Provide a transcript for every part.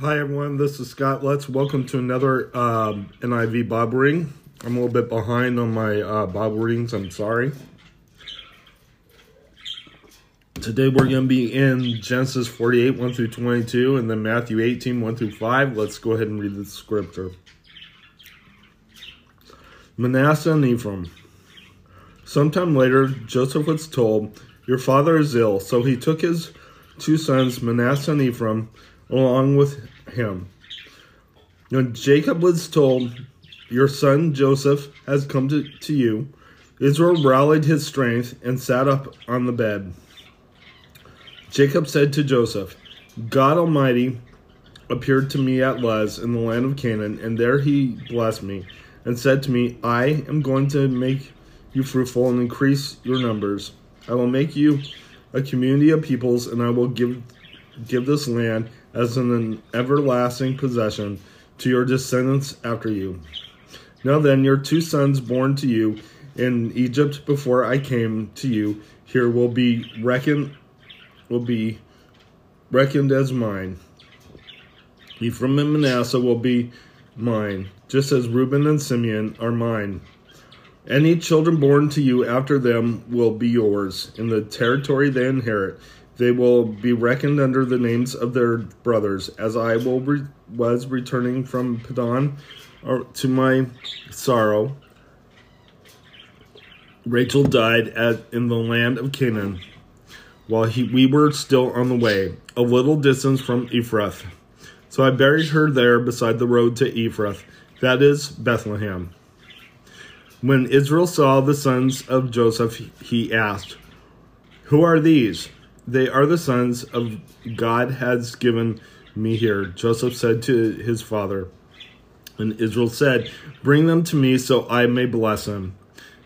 Hi everyone, this is Scott Let's welcome to another um, NIV reading. I'm a little bit behind on my uh, readings, I'm sorry. Today we're going to be in Genesis 48, 1 through 22, and then Matthew 18, 1 through 5. Let's go ahead and read the scripture. Manasseh and Ephraim. Sometime later, Joseph was told, Your father is ill. So he took his two sons, Manasseh and Ephraim, along with him. When Jacob was told, Your son Joseph has come to, to you, Israel rallied his strength and sat up on the bed. Jacob said to Joseph, God Almighty appeared to me at Luz in the land of Canaan, and there he blessed me, and said to me, I am going to make you fruitful and increase your numbers. I will make you a community of peoples, and I will give give this land as an everlasting possession to your descendants after you. Now then, your two sons born to you in Egypt before I came to you here will be reckoned will be reckoned as mine. Ephraim and Manasseh will be mine, just as Reuben and Simeon are mine. Any children born to you after them will be yours. In the territory they inherit, they will be reckoned under the names of their brothers, as I re- was returning from Paddan or, to my sorrow. Rachel died at, in the land of Canaan while he, we were still on the way, a little distance from Ephrath. So I buried her there beside the road to Ephrath, that is, Bethlehem. When Israel saw the sons of Joseph, he asked, Who are these? They are the sons of God has given me here. Joseph said to his father. And Israel said, Bring them to me so I may bless them.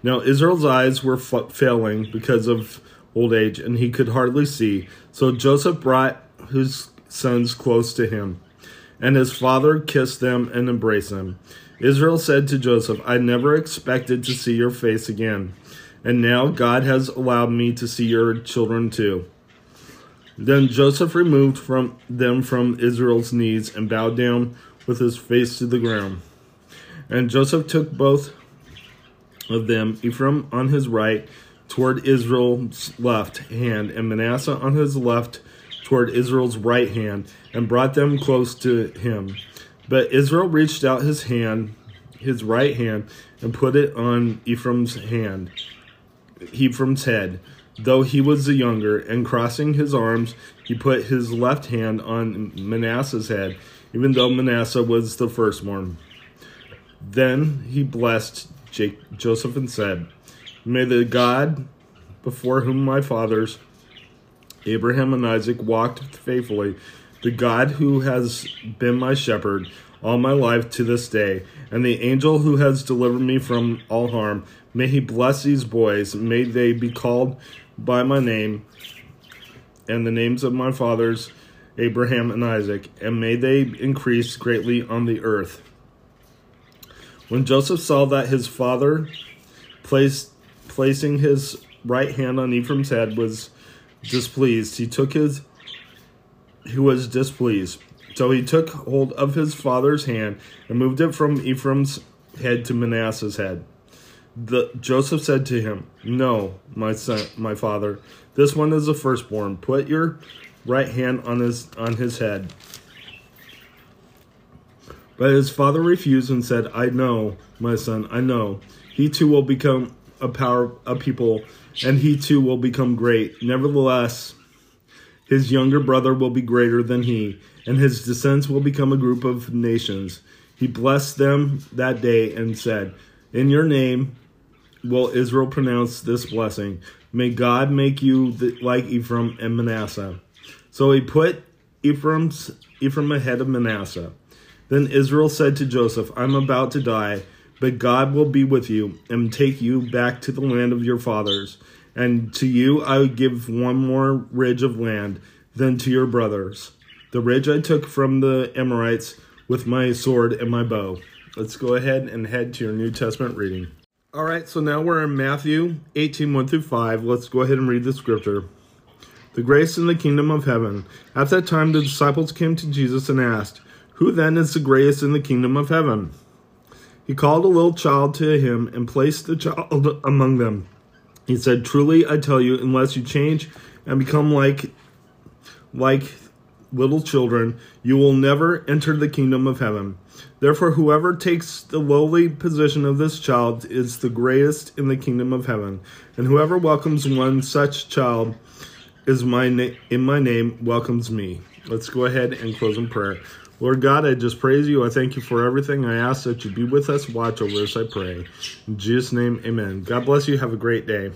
Now Israel's eyes were failing because of old age, and he could hardly see. So Joseph brought his sons close to him, and his father kissed them and embraced them. Israel said to Joseph, I never expected to see your face again, and now God has allowed me to see your children too. Then Joseph removed from them from Israel's knees and bowed down with his face to the ground. And Joseph took both of them, Ephraim on his right, toward Israel's left hand, and Manasseh on his left toward Israel's right hand, and brought them close to him. But Israel reached out his hand, his right hand, and put it on Ephraim's hand, Ephraim's head, though he was the younger, and crossing his arms, he put his left hand on Manasseh's head, even though Manasseh was the firstborn. Then he blessed Joseph and said, May the God before whom my fathers, Abraham and Isaac, walked faithfully, the God who has been my shepherd all my life to this day, and the angel who has delivered me from all harm, may he bless these boys, may they be called by my name and the names of my fathers, Abraham and Isaac, and may they increase greatly on the earth. When Joseph saw that his father placed placing his right hand on Ephraim's head was displeased. He took his he was displeased. So he took hold of his father's hand and moved it from Ephraim's head to Manasseh's head. The, Joseph said to him, No, my son, my father, this one is the firstborn. Put your right hand on his on his head. But his father refused and said, I know, my son, I know. He too will become a power a people, and he too will become great. Nevertheless, his younger brother will be greater than he, and his descendants will become a group of nations. He blessed them that day and said, In your name will Israel pronounce this blessing. May God make you like Ephraim and Manasseh. So he put Ephraim's, Ephraim ahead of Manasseh. Then Israel said to Joseph, I'm about to die but God will be with you and take you back to the land of your fathers. And to you I will give one more ridge of land than to your brothers. The ridge I took from the Amorites with my sword and my bow. Let's go ahead and head to your New Testament reading. All right, so now we're in Matthew 18, 1 through 5. Let's go ahead and read the scripture. The grace in the kingdom of heaven. At that time, the disciples came to Jesus and asked, Who then is the greatest in the kingdom of heaven? He called a little child to him and placed the child among them. He said, Truly I tell you, unless you change and become like like little children, you will never enter the kingdom of heaven. Therefore, whoever takes the lowly position of this child is the greatest in the kingdom of heaven. And whoever welcomes one such child is my na- in my name welcomes me. Let's go ahead and close in prayer. Lord God, I just praise you. I thank you for everything. I ask that you be with us, watch over us, I pray. In Jesus' name, amen. God bless you. Have a great day.